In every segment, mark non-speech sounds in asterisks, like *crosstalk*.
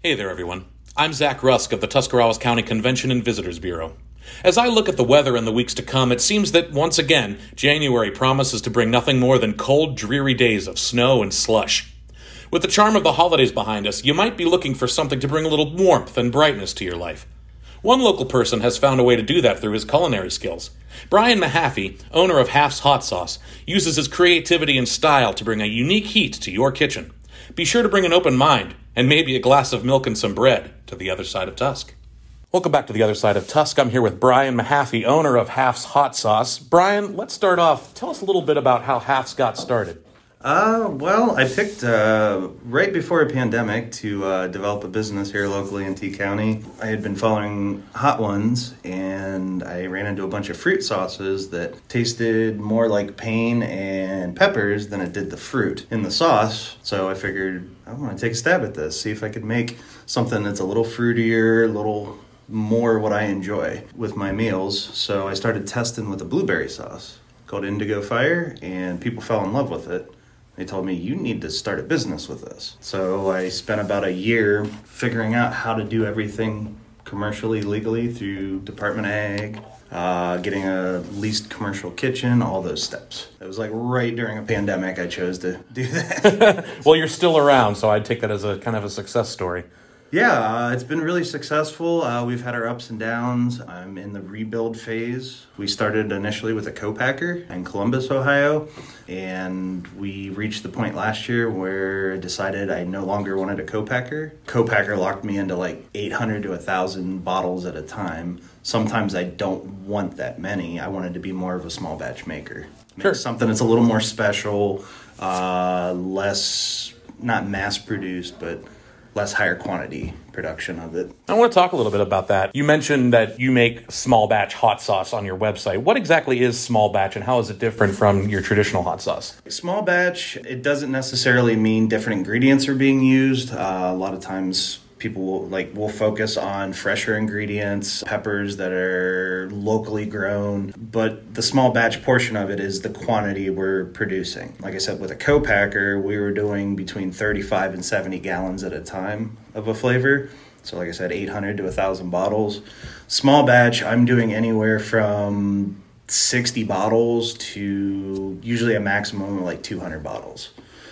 Hey there, everyone. I'm Zach Rusk of the Tuscarawas County Convention and Visitors Bureau. As I look at the weather in the weeks to come, it seems that once again, January promises to bring nothing more than cold, dreary days of snow and slush. With the charm of the holidays behind us, you might be looking for something to bring a little warmth and brightness to your life. One local person has found a way to do that through his culinary skills. Bryan Mehaffey, owner of Haff's Hot Sauce, uses his creativity and style to bring a unique heat to your kitchen. Be sure to bring an open mind and maybe a glass of milk and some bread to the other side of Tusk. Welcome back to the other side of Tusk. I'm here with Bryan Mehaffey, owner of Haff's Hot Sauce. Bryan, let's start off. Tell us a little bit about how Haff's got started. Uh, well, I picked uh, right before a pandemic to uh, develop a business here locally in T County. I had been following Hot Ones and I ran into a bunch of fruit sauces that tasted more like pain and peppers than it did the fruit in the sauce. So I figured I want to take a stab at this, see if I could make something that's a little fruitier, a little more what I enjoy with my meals. So I started testing with a blueberry sauce called Indigo Fire, and people fell in love with it. They told me, you need to start a business with this. So I spent about a year figuring out how to do everything commercially, legally through Department Ag, uh, getting a leased commercial kitchen, all those steps. It was like right during a pandemic I chose to do that. *laughs* well, you're still around, so I'd take that as a kind of a success story. Yeah, uh, it's been really successful. Uh, we've had our ups and downs. I'm in the rebuild phase. We started initially with a co-packer in Columbus, Ohio, and we reached the point last year where I decided I no longer wanted a co-packer. Co-packer locked me into like 800 to 1,000 bottles at a time. Sometimes I don't want that many. I wanted to be more of a small batch maker. Make Sure. Something that's a little more special, uh, less, not mass produced, but less higher quantity production of it. I want to talk a little bit about that. You mentioned that you make small batch hot sauce on your website. What exactly is small batch and how is it different from your traditional hot sauce? Small batch, it doesn't necessarily mean different ingredients are being used. Uh, a lot of times people will like will focus on fresher ingredients, peppers that are locally grown, but the small batch portion of it is the quantity we're producing. Like I said with a co-packer, we were doing between 35 and 70 gallons at a time of a flavor. So like I said 800 to 1000 bottles. Small batch, I'm doing anywhere from 60 bottles to usually a maximum of like 200 bottles.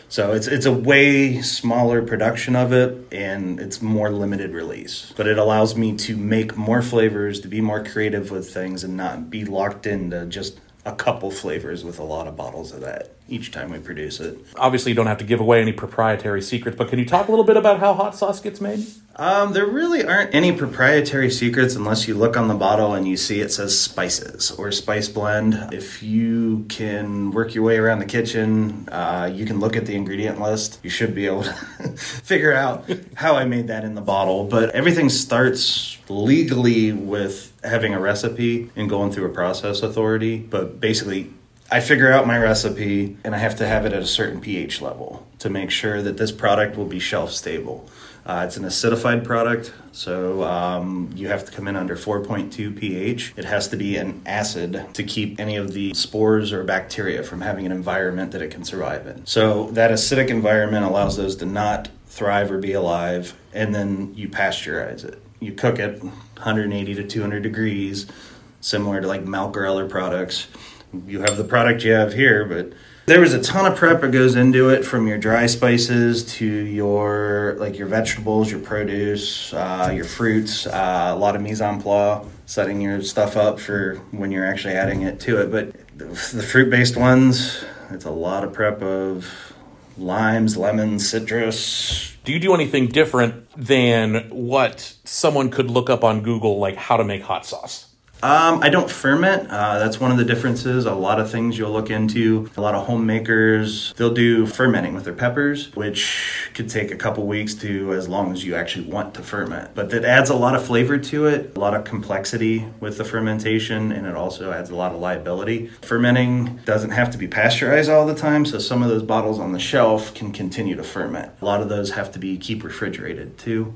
So it's it's a way smaller production of it and it's more limited release. But it allows me to make more flavors, to be more creative with things and not be locked into just a couple flavors with a lot of bottles of that each time we produce it. Obviously, you don't have to give away any proprietary secrets, but can you talk a little bit about how hot sauce gets made? Um, there really aren't any proprietary secrets unless you look on the bottle and you see it says spices or spice blend. If you can work your way around the kitchen, uh, you can look at the ingredient list. You should be able *laughs* to figure out how I made that in the bottle. But everything starts legally with having a recipe and going through a process authority. But basically, I figure out my recipe and I have to have it at a certain pH level to make sure that this product will be shelf stable. Uh, it's an acidified product, so um, you have to come in under 4.2 pH. It has to be an acid to keep any of the spores or bacteria from having an environment that it can survive in. So that acidic environment allows those to not thrive or be alive, and then you pasteurize it. You cook it 180 to 200 degrees, similar to like other products. You have the product you have here, but there was a ton of prep that goes into it from your dry spices to your like your vegetables your produce uh, your fruits uh, a lot of mise en place setting your stuff up for when you're actually adding it to it but the, the fruit based ones it's a lot of prep of limes lemons citrus Do you do anything different than what someone could look up on Google, like how to make hot sauce? Um, I don't ferment. Uh, that's one of the differences. A lot of things you'll look into. A lot of homemakers, they'll do fermenting with their peppers, which could take a couple weeks to as long as you actually want to ferment. But that adds a lot of flavor to it, a lot of complexity with the fermentation, and it also adds a lot of liability. Fermenting doesn't have to be pasteurized all the time, so some of those bottles on the shelf can continue to ferment. A lot of those have to be keep refrigerated too.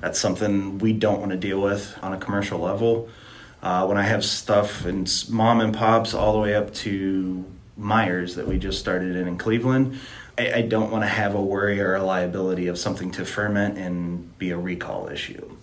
That's something we don't want to deal with on a commercial level. Uh, when I have stuff and mom and pops all the way up to Meijer that we just started in in Cleveland, I, I don't want to have a worry or a liability of something to ferment and be a recall issue.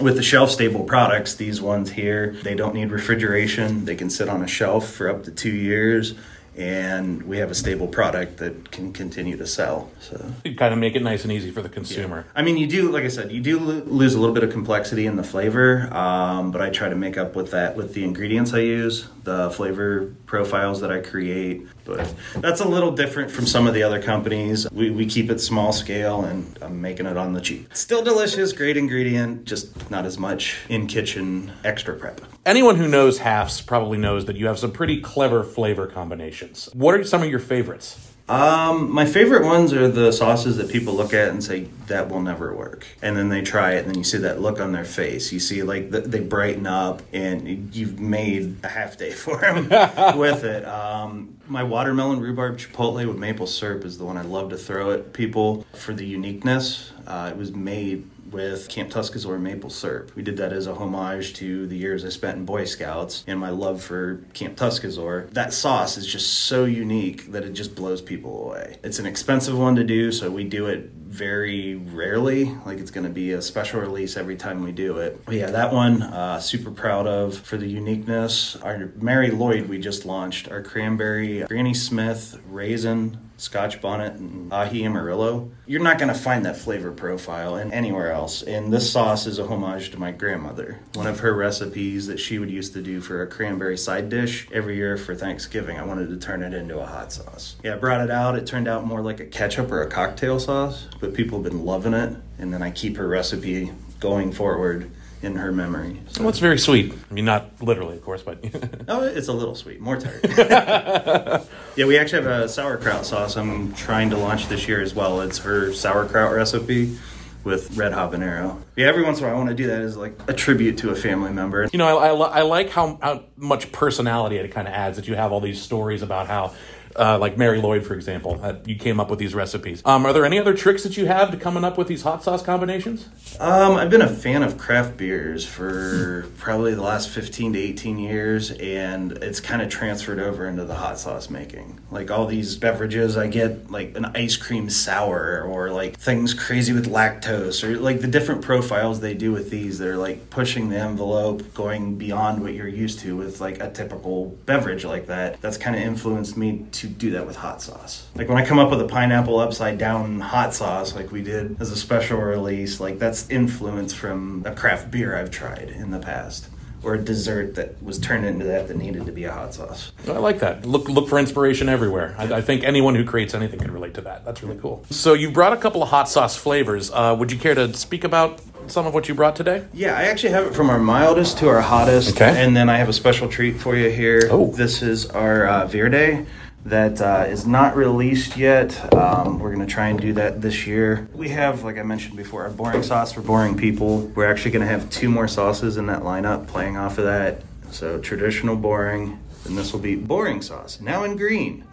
With the shelf stable products, these ones here, they don't need refrigeration. They can sit on a shelf for up to two years and we have a stable product that can continue to sell. So you kind of make it nice and easy for the consumer. Yeah. I mean, you do, like I said, you do lo- lose a little bit of complexity in the flavor, um, but I try to make up with that with the ingredients I use, the flavor profiles that I create. But that's a little different from some of the other companies. We, we keep it small scale, and I'm making it on the cheap. Still delicious, great ingredient, just not as much in kitchen extra prep. Anyone who knows Haffs probably knows that you have some pretty clever flavor combinations. What are some of your favorites? Um, my favorite ones are the sauces that people look at and say that will never work, and then they try it, and then you see that look on their face. You see like the, they brighten up, and you've made a half day *laughs* for them *laughs* with it. Um, my watermelon rhubarb chipotle with maple syrup is the one I love to throw at people for the uniqueness. Uh, it was made with Camp Tuscazoar maple syrup. We did that as a homage to the years I spent in Boy Scouts and my love for Camp Tuscazoar. That sauce is just so unique that it just blows people away. It's an expensive one to do, so we do it very rarely. Like it's going to be a special release every time we do it. But yeah, that one, uh, super proud of for the uniqueness. Our Mari Lwyd we just launched, our cranberry, Granny Smith, raisin, Scotch bonnet and aji amarillo. You're not going to find that flavor profile in anywhere else. And this sauce is a homage to my grandmother. One of her recipes that she would used to do for a cranberry side dish every year for Thanksgiving. I wanted to turn it into a hot sauce. Yeah, I brought it out. It turned out more like a ketchup or a cocktail sauce, but people have been loving it. And then I keep her recipe going forward in her memory. So. Well, that's very sweet. I mean, not literally, of course, but. *laughs* oh, it's a little sweet, more tart. *laughs* yeah, we actually have a sauerkraut sauce I'm trying to launch this year as well. It's her sauerkraut recipe with red habanero. Yeah, every once in a while I want to do that as like a tribute to a family member. You know, I, I, I like how, how much personality it kind of adds that you have all these stories about how uh, like Mari Lwyd, for example, that you came up with these recipes. Um, are there any other tricks that you have to coming up with these hot sauce combinations? Um, I've been a fan of craft beers for probably the last 15 to 18 years, and it's kind of transferred over into the hot sauce making. Like all these beverages, I get like an ice cream sour or like things crazy with lactose or like the different profiles they do with these. They're like pushing the envelope, going beyond what you're used to with like a typical beverage like that. That's kind of influenced me to do that with hot sauce. Like when I come up with a pineapple upside down hot sauce, like we did as a special release, like that's influence from a craft beer I've tried in the past. Or a dessert that was turned into that that needed to be a hot sauce. I like that. Look, look for inspiration everywhere. I, I think anyone who creates anything can relate to that. That's really cool. So you brought a couple of hot sauce flavors. Uh, would you care to speak about some of what you brought today? Yeah, I actually have it from our mildest to our hottest. Okay. And then I have a special treat for you here. Oh. This is our uh, Verde that uh, is not released yet. Um, we're going to try and do that this year. We have, like I mentioned before, our boring sauce for boring people. We're actually going to have two more sauces in that lineup playing off of that. So traditional boring, and this will be boring sauce, now in green.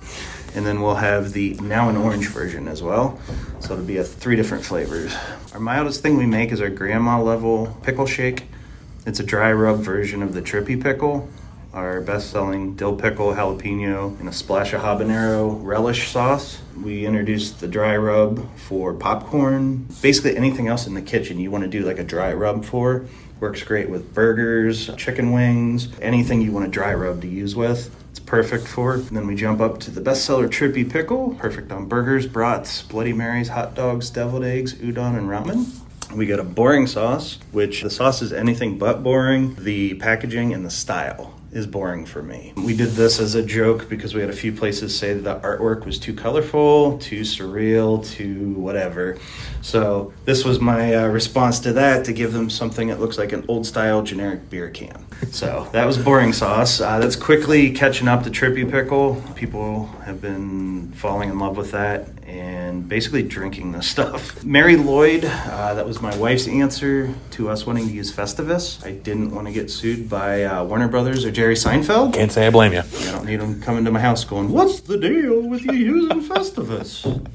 And then we'll have the now in orange version as well. So it'll be a three different flavors. Our mildest thing we make is our grandma level pickle shake. It's a dry rub version of the trippy pickle our best-selling dill pickle jalapeno and a splash of habanero relish sauce. We introduced the dry rub for popcorn. Basically anything else in the kitchen you want to do like a dry rub for works great with burgers, chicken wings, anything you want a dry rub to use with. It's perfect for. And then we jump up to the bestseller Trippy Pickle, perfect on burgers, brats, Bloody Marys, hot dogs, deviled eggs, udon, and ramen. We got a boring sauce, which the sauce is anything but boring. The packaging and the style is boring for me. We did this as a joke because we had a few places say that the artwork was too colorful, too surreal, too whatever. So this was my uh, response to that to give them something that looks like an old style generic beer can. *laughs* So that was boring sauce. Uh, that's quickly catching up to Trippy Pickle. People have been falling in love with that and basically drinking this *laughs* stuff. Mari Lwyd, uh, that was my wife's answer to us wanting to use Festivus. I didn't want to get sued by uh, Warner Brothers or Jerry Seinfeld. Can't say I blame you. I don't need them coming to my house going, What's the deal with you using *laughs* Festivus?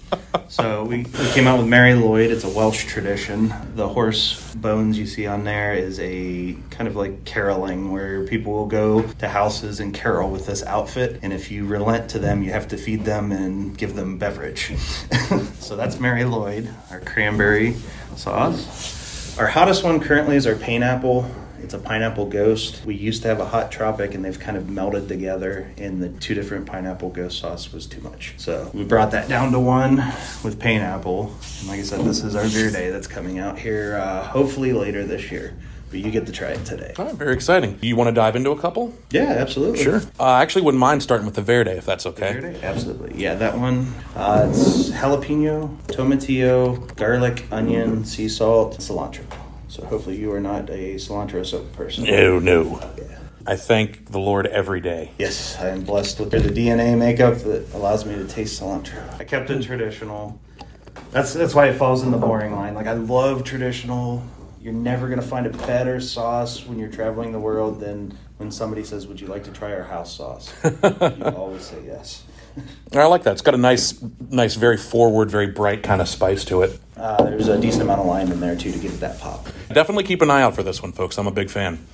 So we, we came out with Mari Lwyd. It's a Welsh tradition. The horse bones you see on there is a kind of like caroling where people will go to houses and carol with this outfit. And if you relent to them, you have to feed them and give them beverage. *laughs* so that's Mari Lwyd, our cranberry sauce. Our hottest one currently is our pineapple. It's a pineapple ghost. We used to have a hot tropic and they've kind of melted together, and the two different pineapple ghost sauce was too much. So we brought that down to one with pineapple. And like I said, this is our Verde that's coming out here uh, hopefully later this year. But you get to try it today. All right, very exciting. You want to dive into a couple? Yeah, absolutely. Sure. Uh, I actually wouldn't mind starting with the Verde if that's okay. Verde? Absolutely. Yeah, that one. Uh, it's jalapeno, tomatillo, garlic, onion, sea salt, cilantro. So hopefully you are not a cilantro soap person. No, no. I thank the Lord every day. Yes, I am blessed with the DNA makeup that allows me to taste cilantro. I kept it traditional. That's that's why it falls in the boring line. Like I love traditional. You're never gonna find a better sauce when you're traveling the world than when somebody says, "Would you like to try our house sauce?" *laughs* you always say yes. *laughs* I like that. It's got a nice, nice, very forward, very bright kind of spice to it. Uh, there's a decent amount of lime in there too to give it that pop. Definitely keep an eye out for this one, folks. I'm a big fan.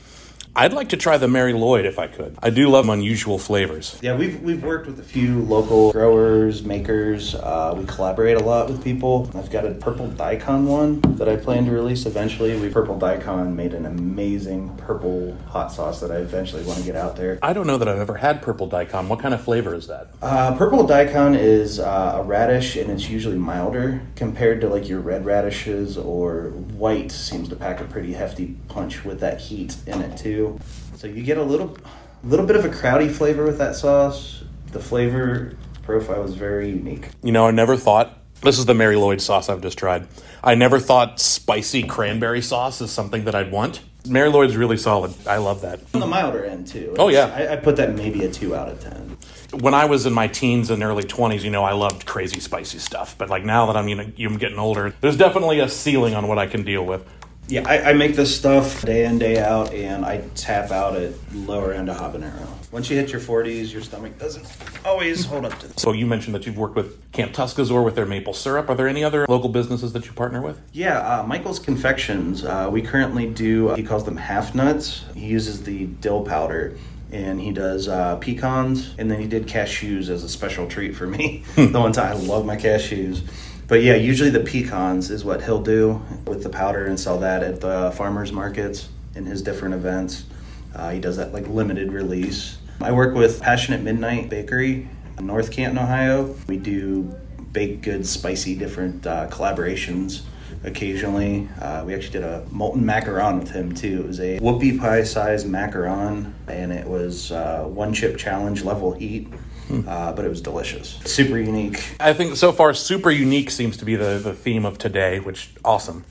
I'd like to try the Mari Lwyd if I could. I do love unusual flavors. Yeah, we've we've worked with a few local growers, makers. Uh, we collaborate a lot with people. I've got a purple daikon one that I plan to release eventually. We purple daikon made an amazing purple hot sauce that I eventually want to get out there. I don't know that I've ever had purple daikon. What kind of flavor is that? Uh, purple daikon is uh, a radish, and it's usually milder compared to like your red radishes or white. Seems to pack a pretty hefty punch with that heat in it too. So you get a little, little bit of a crowdy flavor with that sauce. The flavor profile is very unique. You know, I never thought this is the Mari Lwyd sauce I've just tried. I never thought spicy cranberry sauce is something that I'd want. Mari Lwyd's really solid. I love that. On the milder end too. Oh, yeah. I, I put that maybe a two out of ten. When I was in my teens and early 20s, you know, I loved crazy spicy stuff. But like now that I'm, you know, I'm getting older, there's definitely a ceiling on what I can deal with. Yeah, I, I make this stuff day in day out, and I tap out at lower end of habanero. Once you hit your 40s, your stomach doesn't always hold up to this. So you mentioned that you've worked with Camp Tuscazoar with their maple syrup. Are there any other local businesses that you partner with? Yeah, uh, Michael's Confections. Uh, we currently do. Uh, he calls them half nuts. He uses the dill powder. And he does uh, pecans, and then he did cashews as a special treat for me. *laughs* the one time I love my cashews. But yeah, usually the pecans is what he'll do with the powder and sell that at the farmers markets in his different events. Uh, he does that like limited release. I work with Passionate Midnight Bakery in North Canton, Ohio. We do baked goods, spicy, different uh, collaborations occasionally. Uh, we actually did a molten macaron with him too. It was a whoopie pie sized macaron, and it was uh, one chip challenge level heat. Uh, but it was delicious. Super unique. I think so far, super unique seems to be the, the theme of today, which awesome.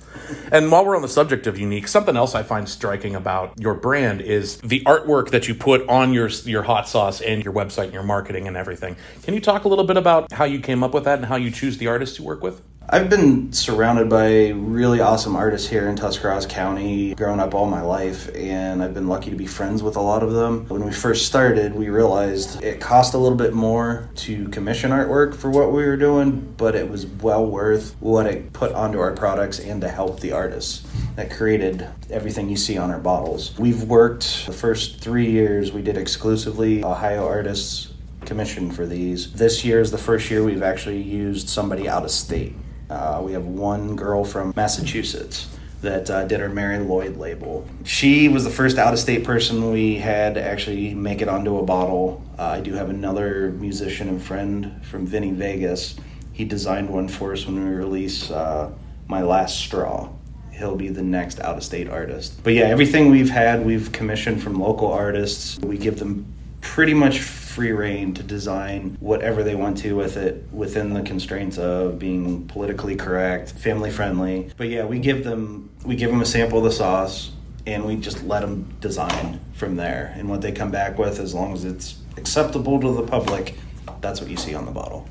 And while we're on the subject of unique, something else I find striking about your brand is the artwork that you put on your your hot sauce and your website and your marketing and everything. Can you talk a little bit about how you came up with that and how you choose the artists you work with? I've been surrounded by really awesome artists here in Tuscarawas County growing up all my life, and I've been lucky to be friends with a lot of them. When we first started, we realized it cost a little bit more to commission artwork for what we were doing, but it was well worth what it put onto our products and to help the artists that created everything you see on our bottles. We've worked the first three years, we did exclusively Ohio artists commission for these. This year is the first year we've actually used somebody out of state. Uh, we have one girl from Massachusetts that uh, did our Mari Lwyd label. She was the first out of state person we had actually make it onto a bottle. Uh, I do have another musician and friend from Vinny Vegas. He designed one for us when we release uh, My Last Straw. He'll be the next out of state artist. But yeah, everything we've had, we've commissioned from local artists. We give them pretty much free reign to design whatever they want to with it within the constraints of being politically correct, family friendly. But yeah, we give them we give them a sample of the sauce and we just let them design from there. And what they come back with as long as it's acceptable to the public, that's what you see on the bottle.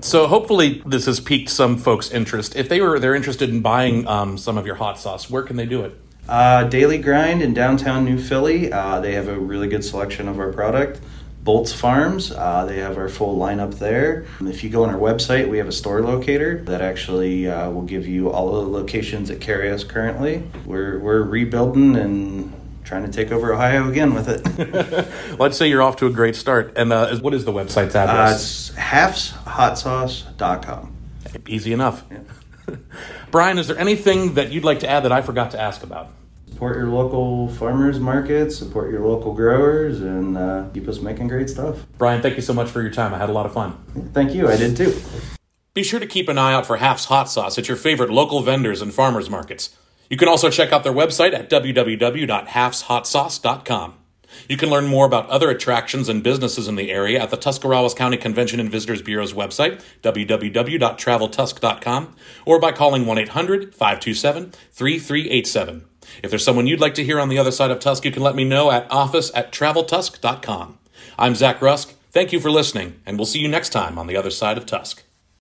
So hopefully this has piqued some folks' interest. If they were they're interested in buying um, some of your hot sauce, where can they do it? Uh, Daily Grind in downtown New Philly. Uh, they have a really good selection of our product. Bolts Farms. Uh, they have our full lineup there. If you go on our website, we have a store locator that actually uh, will give you all of the locations that carry us currently. We're, we're rebuilding and trying to take over Ohio again with it. *laughs* Let's say you're off to a great start. And uh, what is the website's Uh, address? it's haffshotsauce.com. Easy enough. *laughs* Bryan, is there anything that you'd like to add that I forgot to ask about? Support your local farmers markets, support your local growers, and uh, keep us making great stuff. Bryan, thank you so much for your time. I had a lot of fun. Thank you. I did too. Be sure to keep an eye out for Haff's Hot Sauce at your favorite local vendors and farmers markets. You can also check out their website at www.haffshotsauce.com. You can learn more about other attractions and businesses in the area at the Tuscarawas County Convention and Visitors Bureau's website, www.traveltusc.com, or by calling 1 800 527 3387. If there's someone you'd like to hear on the other side of Tusk, you can let me know at office at traveltusc.com. I'm Zach Rusk. Thank you for listening, and we'll see you next time on the other side of Tusk.